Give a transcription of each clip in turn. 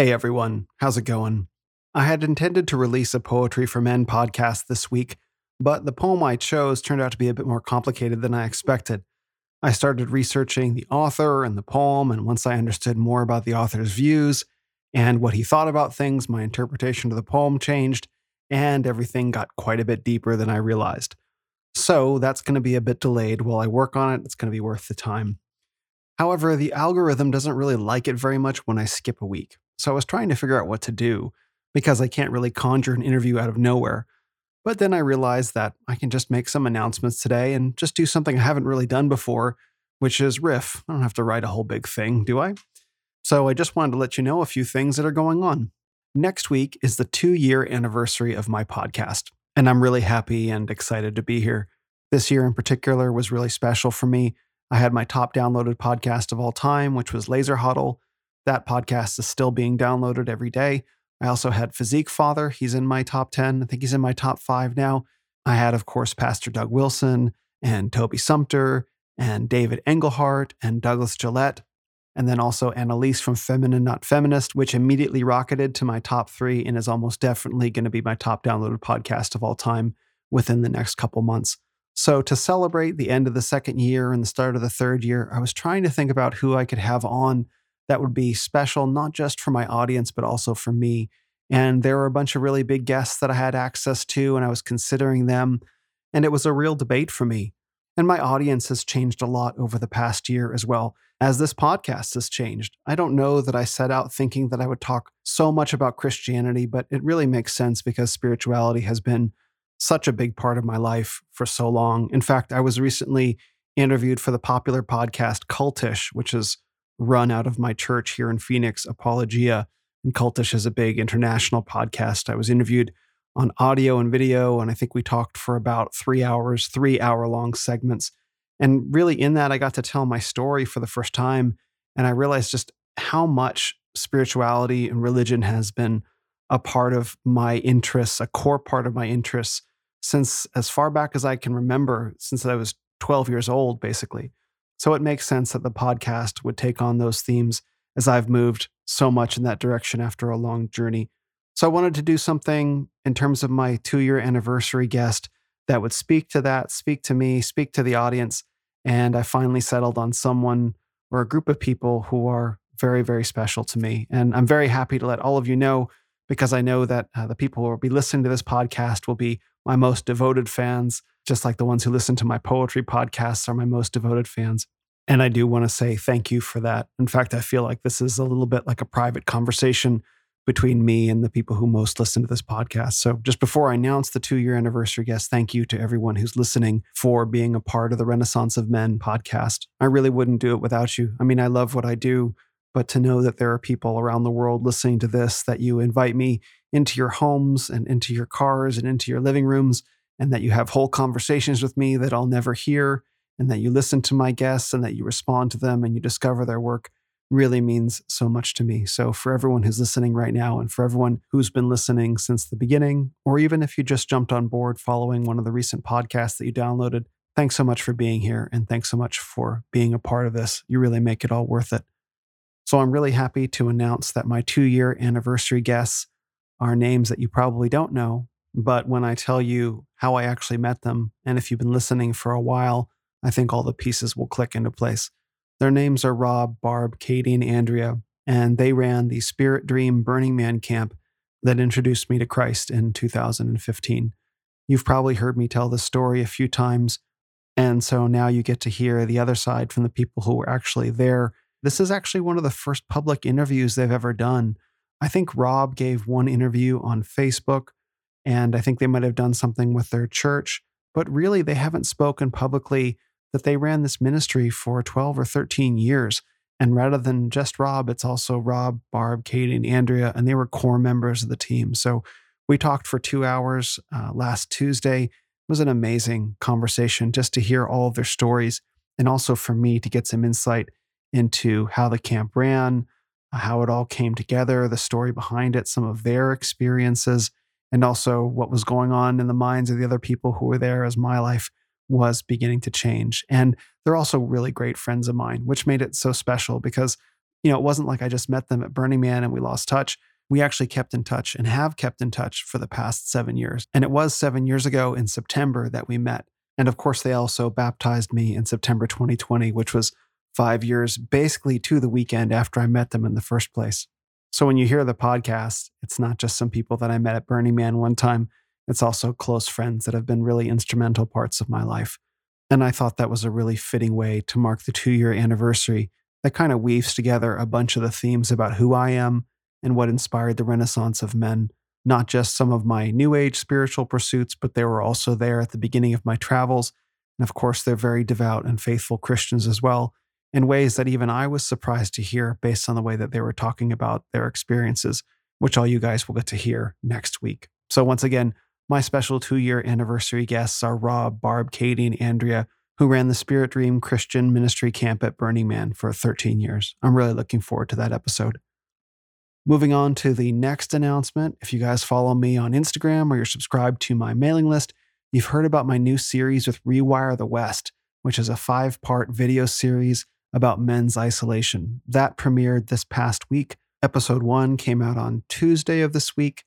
Hey everyone, how's it going? I had intended to release a Poetry for Men podcast this week, but the poem I chose turned out to be a bit more complicated than I expected. I started researching the author and the poem, and once I understood more about the author's views and what he thought about things, my interpretation of the poem changed, and everything got quite a bit deeper than I realized. So that's going to be a bit delayed while I work on it. It's going to be worth the time. However, the algorithm doesn't really like it very much when I skip a week. So I was trying to figure out what to do because I can't really conjure an interview out of nowhere. But then I realized that I can just make some announcements today and just do something I haven't really done before, which is riff. I don't have to write a whole big thing, do I? So I just wanted to let you know a few things that are going on. Next week is the two year anniversary of my podcast, and I'm really happy and excited to be here. This year in particular was really special for me. I had my top downloaded podcast of all time, which was Laser Huddle. That podcast is still being downloaded every day. I also had Physique Father. He's in my top 10. I think he's in my top five now. I had, of course, Pastor Doug Wilson and Toby Sumpter and David Engelhart and Douglas Gillette. And then also Annalise from Feminine Not Feminist, which immediately rocketed to my top three and is almost definitely going to be my top downloaded podcast of all time within the next couple months. So, to celebrate the end of the second year and the start of the third year, I was trying to think about who I could have on that would be special, not just for my audience, but also for me. And there were a bunch of really big guests that I had access to, and I was considering them. And it was a real debate for me. And my audience has changed a lot over the past year as well, as this podcast has changed. I don't know that I set out thinking that I would talk so much about Christianity, but it really makes sense because spirituality has been such a big part of my life for so long. In fact, I was recently interviewed for the popular podcast Cultish, which is run out of my church here in Phoenix, Apologia. And Cultish is a big international podcast. I was interviewed on audio and video, and I think we talked for about three hours, three hour long segments. And really, in that, I got to tell my story for the first time. And I realized just how much spirituality and religion has been a part of my interests, a core part of my interests since as far back as I can remember, since I was 12 years old, basically. So it makes sense that the podcast would take on those themes as I've moved so much in that direction after a long journey. So I wanted to do something in terms of my two year anniversary guest that would speak to that, speak to me, speak to the audience. And I finally settled on someone or a group of people who are very, very special to me. And I'm very happy to let all of you know because I know that uh, the people who will be listening to this podcast will be my most devoted fans just like the ones who listen to my poetry podcasts are my most devoted fans. And I do want to say thank you for that. In fact, I feel like this is a little bit like a private conversation between me and the people who most listen to this podcast. So, just before I announce the two year anniversary guest, thank you to everyone who's listening for being a part of the Renaissance of Men podcast. I really wouldn't do it without you. I mean, I love what I do, but to know that there are people around the world listening to this, that you invite me into your homes and into your cars and into your living rooms and that you have whole conversations with me that I'll never hear, and that you listen to my guests and that you respond to them and you discover their work really means so much to me. So, for everyone who's listening right now, and for everyone who's been listening since the beginning, or even if you just jumped on board following one of the recent podcasts that you downloaded, thanks so much for being here. And thanks so much for being a part of this. You really make it all worth it. So, I'm really happy to announce that my two year anniversary guests are names that you probably don't know, but when I tell you how I actually met them, and if you've been listening for a while, I think all the pieces will click into place. Their names are Rob, Barb, Katie, and Andrea, and they ran the Spirit Dream Burning Man camp that introduced me to Christ in 2015. You've probably heard me tell this story a few times, and so now you get to hear the other side from the people who were actually there. This is actually one of the first public interviews they've ever done. I think Rob gave one interview on Facebook and I think they might have done something with their church, but really they haven't spoken publicly that they ran this ministry for 12 or 13 years. And rather than just Rob, it's also Rob, Barb, Katie, and Andrea, and they were core members of the team. So we talked for two hours uh, last Tuesday. It was an amazing conversation just to hear all of their stories and also for me to get some insight into how the camp ran, uh, how it all came together, the story behind it, some of their experiences and also what was going on in the minds of the other people who were there as my life was beginning to change. And they're also really great friends of mine, which made it so special because You know, it wasn't like I just met them at Burning Man and we lost touch. We actually kept in touch and have kept in touch for the past seven years. And it was seven years ago in September that we met. And of course, they also baptized me in September 2020, which was five years basically to the weekend after I met them in the first place. So when you hear the podcast, it's not just some people that I met at Burning Man one time, it's also close friends that have been really instrumental parts of my life. And I thought that was a really fitting way to mark the two year anniversary that kind of weaves together a bunch of the themes about who I am and what inspired the Renaissance of men. Not just some of my New Age spiritual pursuits, but they were also there at the beginning of my travels. And of course, they're very devout and faithful Christians as well, in ways that even I was surprised to hear based on the way that they were talking about their experiences, which all you guys will get to hear next week. So, once again, my special two year anniversary guests are Rob, Barb, Katie, and Andrea, who ran the Spirit Dream Christian Ministry Camp at Burning Man for 13 years. I'm really looking forward to that episode. Moving on to the next announcement. If you guys follow me on Instagram or you're subscribed to my mailing list, you've heard about my new series with Rewire the West, which is a five part video series about men's isolation. That premiered this past week. Episode one came out on Tuesday of this week.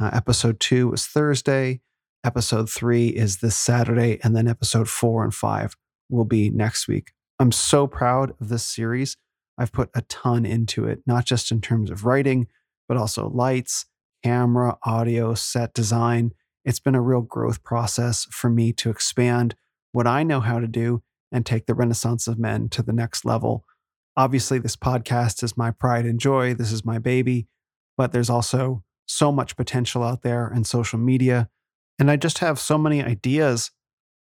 Uh, episode two was Thursday. Episode three is this Saturday. And then episode four and five will be next week. I'm so proud of this series. I've put a ton into it, not just in terms of writing, but also lights, camera, audio, set design. It's been a real growth process for me to expand what I know how to do and take the Renaissance of Men to the next level. Obviously, this podcast is my pride and joy. This is my baby, but there's also so much potential out there in social media. And I just have so many ideas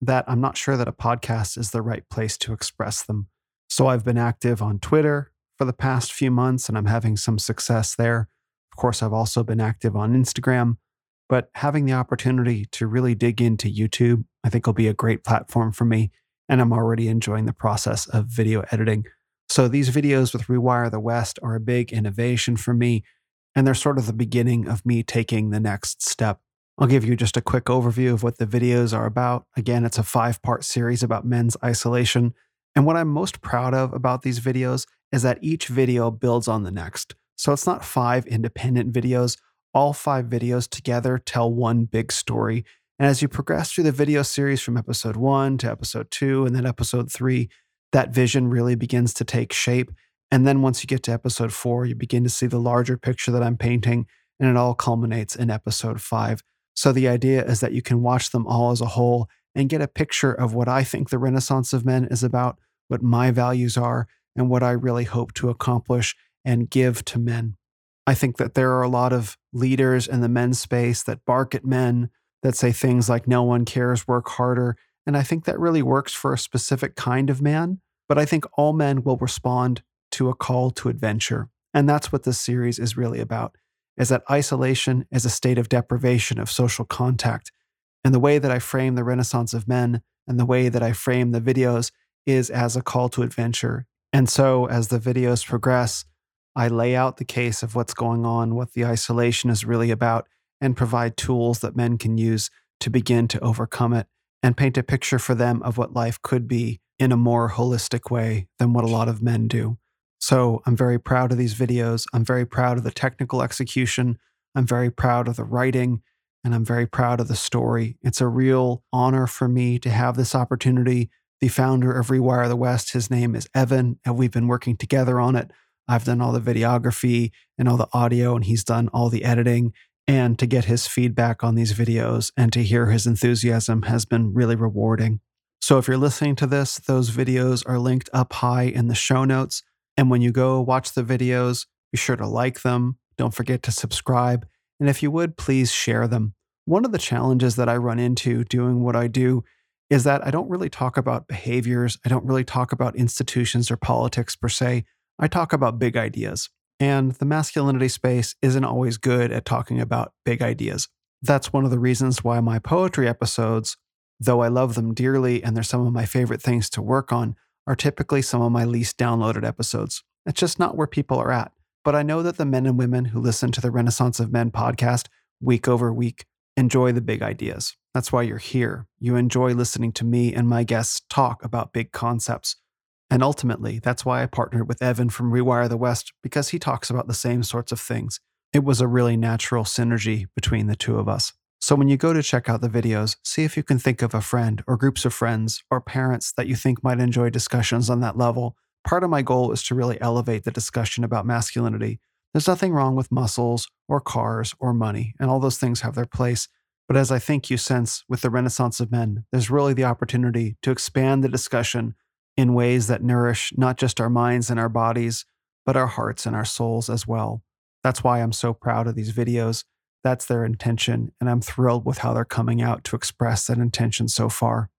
that I'm not sure that a podcast is the right place to express them. So I've been active on Twitter for the past few months and I'm having some success there. Of course, I've also been active on Instagram, but having the opportunity to really dig into YouTube, I think will be a great platform for me. And I'm already enjoying the process of video editing. So these videos with Rewire the West are a big innovation for me and they're sort of the beginning of me taking the next step. I'll give you just a quick overview of what the videos are about. Again, it's a five part series about men's isolation. And what I'm most proud of about these videos is that each video builds on the next. So it's not five independent videos. All five videos together tell one big story. And as you progress through the video series from episode one to episode two and then episode three, that vision really begins to take shape. And then once you get to episode four, you begin to see the larger picture that I'm painting, and it all culminates in episode five. So the idea is that you can watch them all as a whole and get a picture of what I think the Renaissance of Men is about, what my values are, and what I really hope to accomplish and give to men. I think that there are a lot of leaders in the men's space that bark at men, that say things like, no one cares, work harder. And I think that really works for a specific kind of man. But I think all men will respond to a call to adventure. And that's what this series is really about. Is that isolation is a state of deprivation of social contact. And the way that I frame the Renaissance of Men and the way that I frame the videos is as a call to adventure. And so as the videos progress, I lay out the case of what's going on, what the isolation is really about, and provide tools that men can use to begin to overcome it and paint a picture for them of what life could be in a more holistic way than what a lot of men do. So I'm very proud of these videos. I'm very proud of the technical execution. I'm very proud of the writing and I'm very proud of the story. It's a real honor for me to have this opportunity. The founder of Rewire the West, his name is Evan, and we've been working together on it. I've done all the videography and all the audio, and he's done all the editing. And to get his feedback on these videos and to hear his enthusiasm has been really rewarding. So if you're listening to this, those videos are linked up high in the show notes. And when you go watch the videos, be sure to like them. Don't forget to subscribe. And if you would, please share them. One of the challenges that I run into doing what I do is that I don't really talk about behaviors. I don't really talk about institutions or politics per se. I talk about big ideas. And the masculinity space isn't always good at talking about big ideas. That's one of the reasons why my poetry episodes, though I love them dearly and they're some of my favorite things to work on, are typically some of my least downloaded episodes. It's just not where people are at. But I know that the men and women who listen to the Renaissance of Men podcast week over week enjoy the big ideas. That's why you're here. You enjoy listening to me and my guests talk about big concepts. And ultimately, that's why I partnered with Evan from Rewire the West because he talks about the same sorts of things. It was a really natural synergy between the two of us. So when you go to check out the videos, see if you can think of a friend or groups of friends or parents that you think might enjoy discussions on that level. Part of my goal is to really elevate the discussion about masculinity. There's nothing wrong with muscles or cars or money, and all those things have their place. But as I think you sense with the Renaissance of Men, there's really the opportunity to expand the discussion in ways that nourish not just our minds and our bodies, but our hearts and our souls as well. That's why I'm so proud of these videos. That's their intention, and I'm thrilled with how they're coming out to express that intention so far.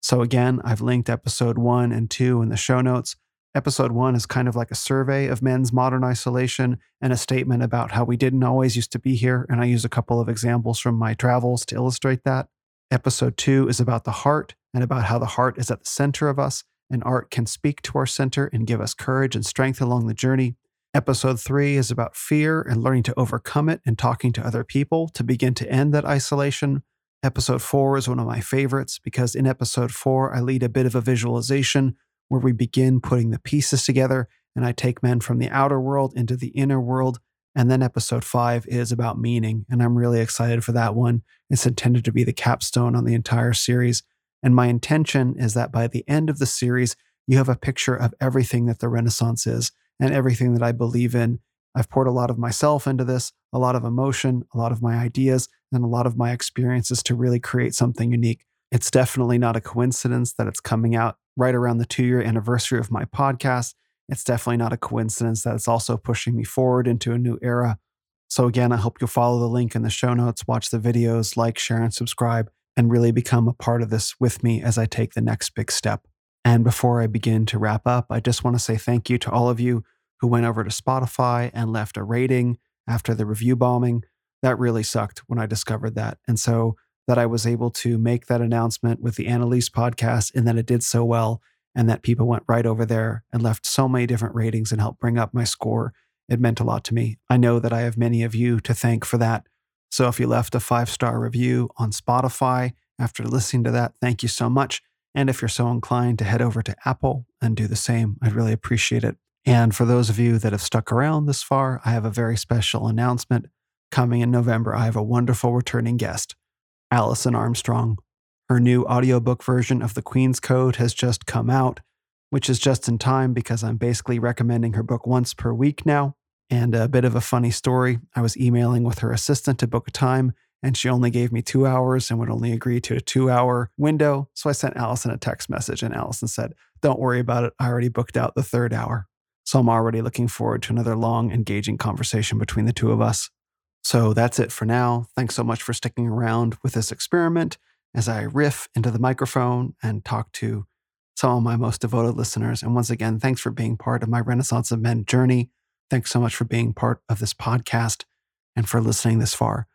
So, again, I've linked episode one and two in the show notes. Episode one is kind of like a survey of men's modern isolation and a statement about how we didn't always used to be here. And I use a couple of examples from my travels to illustrate that. Episode two is about the heart and about how the heart is at the center of us and art can speak to our center and give us courage and strength along the journey. Episode three is about fear and learning to overcome it and talking to other people to begin to end that isolation. Episode four is one of my favorites because in episode four, I lead a bit of a visualization where we begin putting the pieces together and I take men from the outer world into the inner world. And then episode five is about meaning, and I'm really excited for that one. It's intended to be the capstone on the entire series. And my intention is that by the end of the series, you have a picture of everything that the Renaissance is and everything that I believe in. I've poured a lot of myself into this, a lot of emotion, a lot of my ideas, and a lot of my experiences to really create something unique. It's definitely not a coincidence that it's coming out right around the two year anniversary of my podcast. It's definitely not a coincidence that it's also pushing me forward into a new era. So, again, I hope you'll follow the link in the show notes, watch the videos, like, share, and subscribe and really become a part of this with me as I take the next big step. And before I begin to wrap up, I just want to say thank you to all of you who went over to Spotify and left a rating after the review bombing. That really sucked when I discovered that. And so that I was able to make that announcement with the Annalise podcast and that it did so well and that people went right over there and left so many different ratings and helped bring up my score. It meant a lot to me. I know that I have many of you to thank for that. So if you left a five star review on Spotify after listening to that, thank you so much. And if you're so inclined to head over to Apple and do the same, I'd really appreciate it. And for those of you that have stuck around this far, I have a very special announcement coming in November. I have a wonderful returning guest, Alison Armstrong. Her new audiobook version of The Queen's Code has just come out, which is just in time because I'm basically recommending her book once per week now. And a bit of a funny story I was emailing with her assistant to book a time, and she only gave me two hours and would only agree to a two hour window. So I sent Alison a text message, and Alison said, Don't worry about it. I already booked out the third hour. So I'm already looking forward to another long, engaging conversation between the two of us. So that's it for now. Thanks so much for sticking around with this experiment as I riff into the microphone and talk to some of my most devoted listeners. And once again, thanks for being part of my Renaissance of Men journey. Thanks so much for being part of this podcast and for listening this far.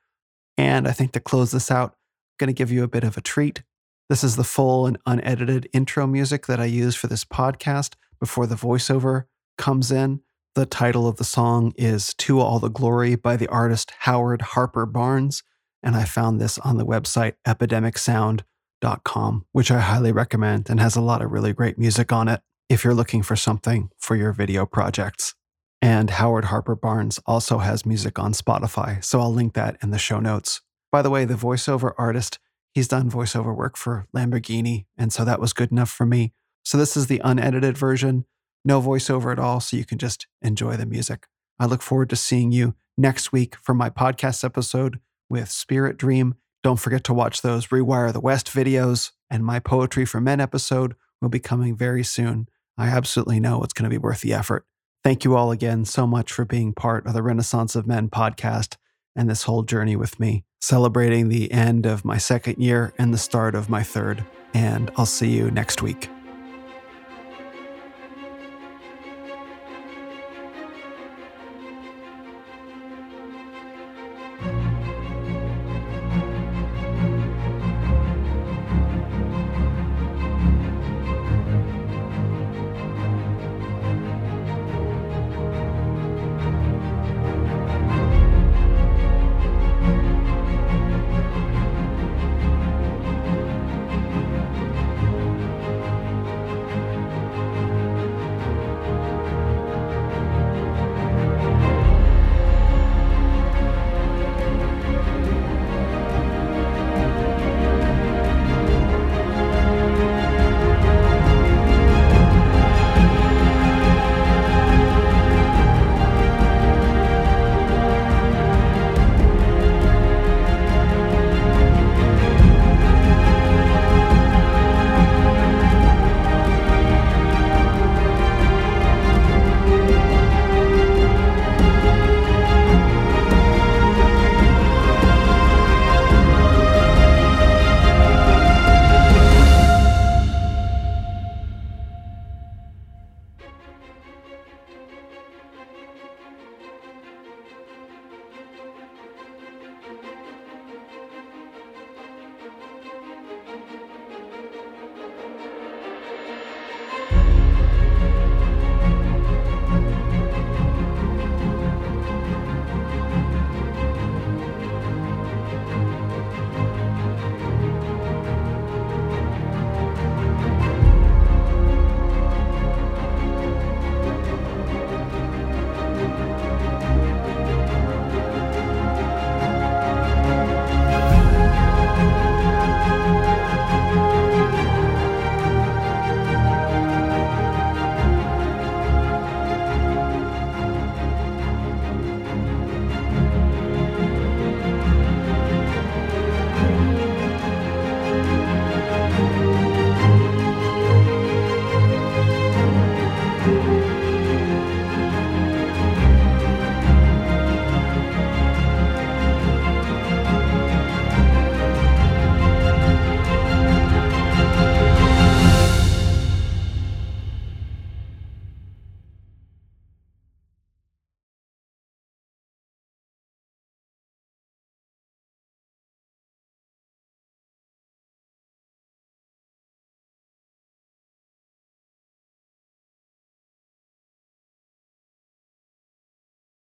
And I think to close this out, I'm going to give you a bit of a treat. This is the full and unedited intro music that I use for this podcast before the voiceover comes in. The title of the song is To All the Glory by the artist Howard Harper Barnes. And I found this on the website epidemicsound.com, which I highly recommend and has a lot of really great music on it if you're looking for something for your video projects. And Howard Harper Barnes also has music on Spotify, so I'll link that in the show notes. By the way, the voiceover artist, he's done voiceover work for Lamborghini, and so that was good enough for me. So this is the unedited version, no voiceover at all, so you can just enjoy the music. I look forward to seeing you next week for my podcast episode with Spirit Dream. Don't forget to watch those Rewire the West videos, and my Poetry for Men episode will be coming very soon. I absolutely know it's going to be worth the effort. Thank you all again so much for being part of the Renaissance of Men podcast and this whole journey with me, celebrating the end of my second year and the start of my third. And I'll see you next week.